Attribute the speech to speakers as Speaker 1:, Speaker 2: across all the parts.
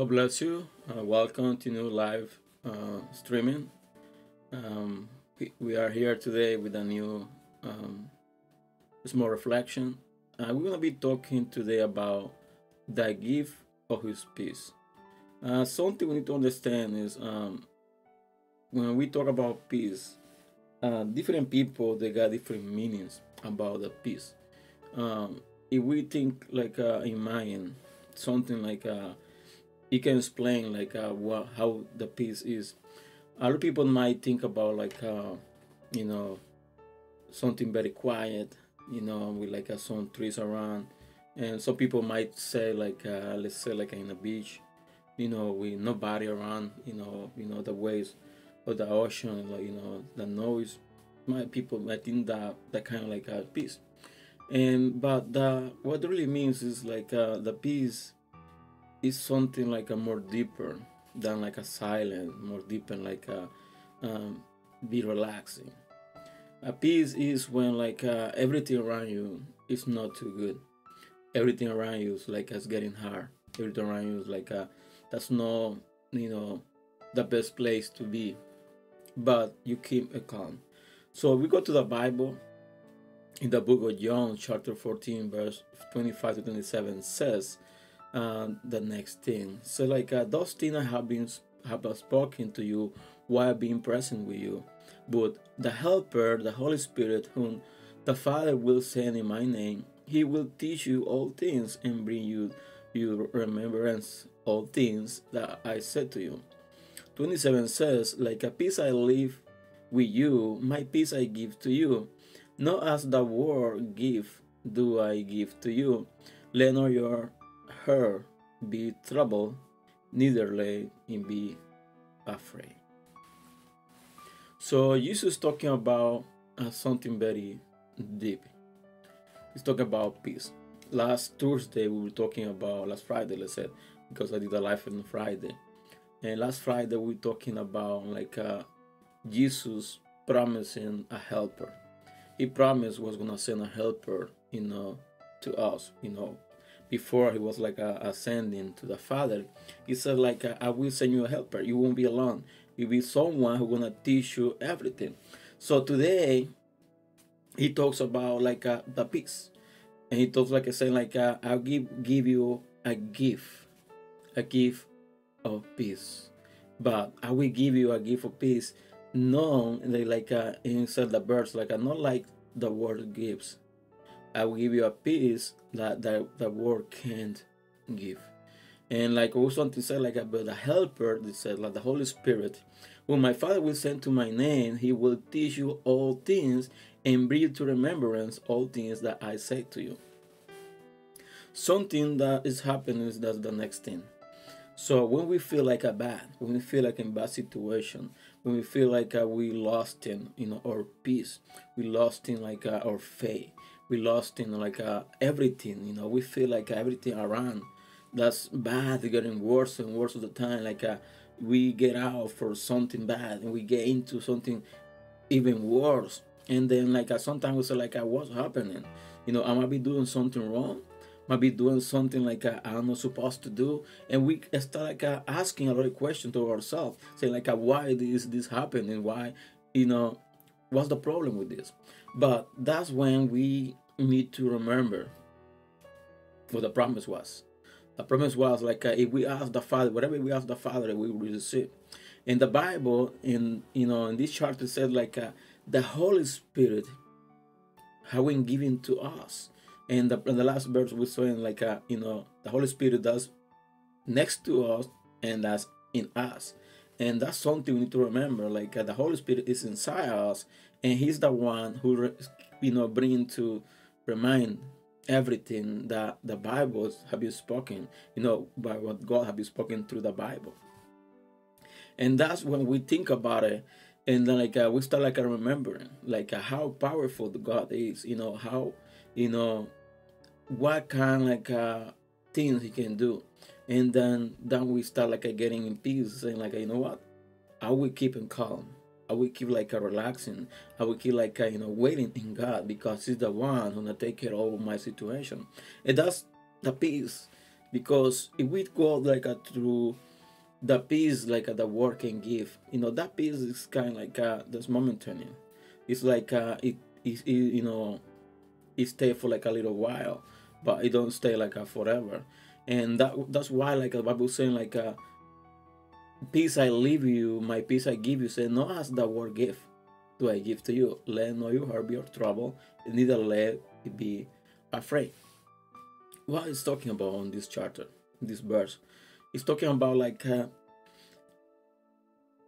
Speaker 1: God bless you. Uh, welcome to new live uh, streaming. Um, we, are here today with a new um, small reflection. Uh, we're going to be talking today about the gift of His peace. Uh, something we need to understand is um, when we talk about peace, uh, different people they got different meanings about the peace. Um, if we think like uh, in mind, something like uh, you can explain like uh, what, how the peace is. Other people might think about like uh, you know something very quiet, you know, with like uh, some trees around, and some people might say like uh, let's say like in a beach, you know, with nobody around, you know, you know the waves of the ocean, you know the noise. My people might think that that kind of like a peace, and but the what it really means is like uh, the peace is something like a more deeper than like a silent, more deeper like a um, be relaxing. A peace is when like uh, everything around you is not too good. Everything around you is like it's getting hard. Everything around you is like uh, that's not you know the best place to be, but you keep a calm. So we go to the Bible in the book of John, chapter 14, verse 25 to 27 says uh, the next thing. So like uh, those things I have been have spoken to you while being present with you, but the Helper, the Holy Spirit, whom the Father will send in my name, He will teach you all things and bring you your remembrance all things that I said to you. 27 says, Like a peace I leave with you, my peace I give to you. Not as the world give, do I give to you. Let not your her be troubled, neither let him be afraid. So Jesus talking about uh, something very deep. He's talking about peace. Last Thursday we were talking about last Friday, let's say, because I did a live on Friday. And last Friday we were talking about like uh, Jesus promising a helper. He promised was gonna send a helper, you know, to us, you know, before he was like ascending to the Father, he said like, I will send you a helper. You won't be alone. You'll be someone who's gonna teach you everything. So today, he talks about like uh, the peace, and he talks like saying like, uh, I'll give give you a gift, a gift of peace. But I will give you a gift of peace. No, like uh, inside the verse, like uh, not like the world gives I will give you a peace that that the world can't give. And like also to say like about the helper, they said like the Holy Spirit, when my Father will send to my name, he will teach you all things and bring to remembrance all things that I say to you. Something that is happening is that's the next thing. So when we feel like a bad, when we feel like in bad situation, when we feel like uh, we lost in you know our peace, we lost in like uh, our faith, we lost in like uh, everything you know we feel like everything around that's bad getting worse and worse all the time like uh, we get out for something bad and we get into something even worse. And then like uh, sometimes we say like uh, what's happening? You know i might be doing something wrong might be doing something like uh, i'm not supposed to do. And we start like uh, asking a lot of questions to ourselves saying like uh, why is this happening? Why you know what's the problem with this but that's when we need to remember what the promise was. The promise was like uh, if we ask the Father, whatever we ask the Father, we will receive. In the Bible, in you know, in this chapter, it said like uh, the Holy Spirit been given to us. And the, the last verse we saw in like uh, you know, the Holy Spirit does next to us and that's in us. And that's something we need to remember. Like uh, the Holy Spirit is inside us, and He's the one who you know bring to remind everything that the Bible have been spoken, you know, by what God have been spoken through the Bible. And that's when we think about it, and then like uh, we start like uh, remembering, like uh, how powerful God is, you know, how, you know, what kind like uh, things He can do, and then then we start like uh, getting in peace, saying like, you know what, I will keep him calm. I will keep like a relaxing. I will keep like a, you know waiting in God because He's the one who's gonna take care of my situation. And that's the peace. Because if we go like a through the peace like uh, the world can give you know that peace is kind of like uh this momentary. It's like uh it, it, it you know it stay for like a little while but it don't stay like uh, forever and that that's why like the bible saying like uh peace i leave you my peace i give you say not as the world give do i give to you. Let no your heart be your trouble neither let it be afraid. What is talking about on this chapter this verse it's talking about like uh,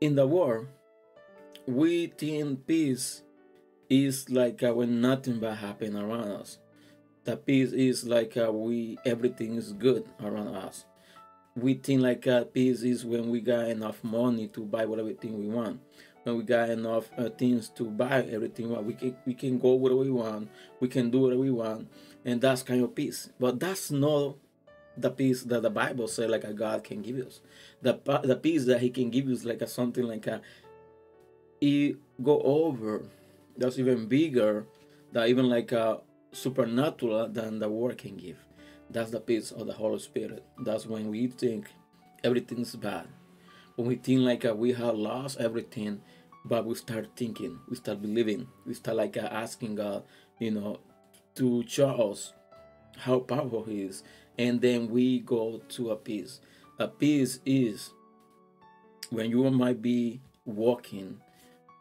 Speaker 1: in the war we think peace is like uh, when nothing bad happen around us the peace is like uh, we everything is good around us. We think like uh, peace is when we got enough money to buy whatever thing we want. When we got enough uh, things to buy everything we want. We can we can go wherever we want. We can do whatever we want. And that's kind of peace. But that's not the peace that the bible says like a god can give us. The, the peace that he can give us like a something like a he go over that's even bigger that even like a supernatural than the world can give. That's the peace of the holy spirit. That's when we think everything's bad. When we think like uh, we have lost everything but we start thinking we start believing we start like uh, asking god you know to show us how powerful he is. And then we go to a peace. A peace is when you might be walking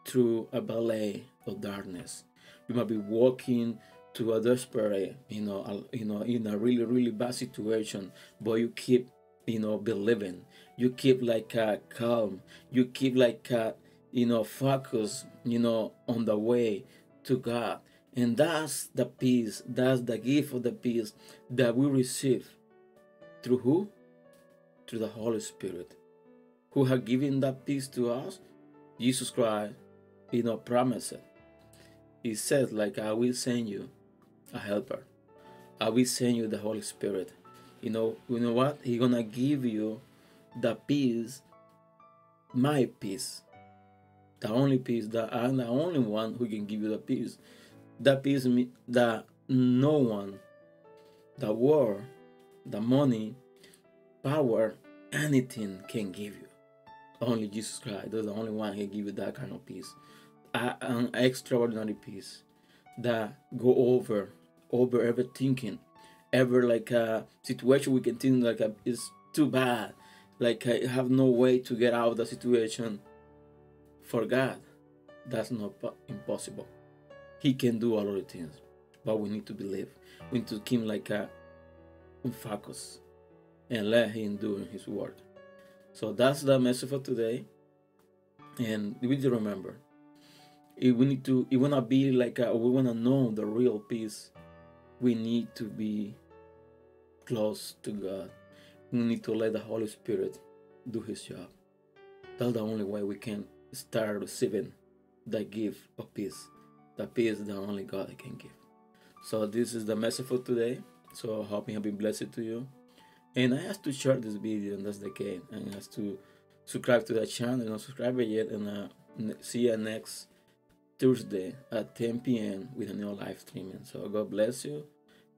Speaker 1: through a valley of darkness. You might be walking to a desperate you know you know in a really really bad situation but you keep you know believing. You keep like uh, calm. You keep like uh, you know focus you know on the way to god. And that's the peace that's the gift of the peace that we receive through who? Through the holy spirit who have given that peace to us. Jesus christ you know promised it. He said like i will send you a helper. I will send you the holy spirit. You know you know what? He gonna give you the peace my peace. The only peace that i'm the only one who can give you the peace. That peace that no one the world the money power anything can give you. Only jesus christ. Is the only one who can give you that kind of peace. An extraordinary peace that go over over ever thinking ever like a situation we can think like a, is too bad. Like i have no way to get out of the situation for god. That's not impossible. He can do all of the things but we need to believe. We need to keep like a focus and let him do his work. So that's the message for today. And we need to remember if we need to want to be like a, we want to know the real peace we need to be close to god. We need to let the holy spirit do his job. That's the only way we can start receiving the gift of peace. The peace that only god can give. So this is the message for today. So I hope it have been blessed to you. And i ask to share this video and that's the case and I ask to subscribe to the channel. Not subscribe yet and uh, see you next Thursday at 10 p.m. with a new live streaming. So God bless you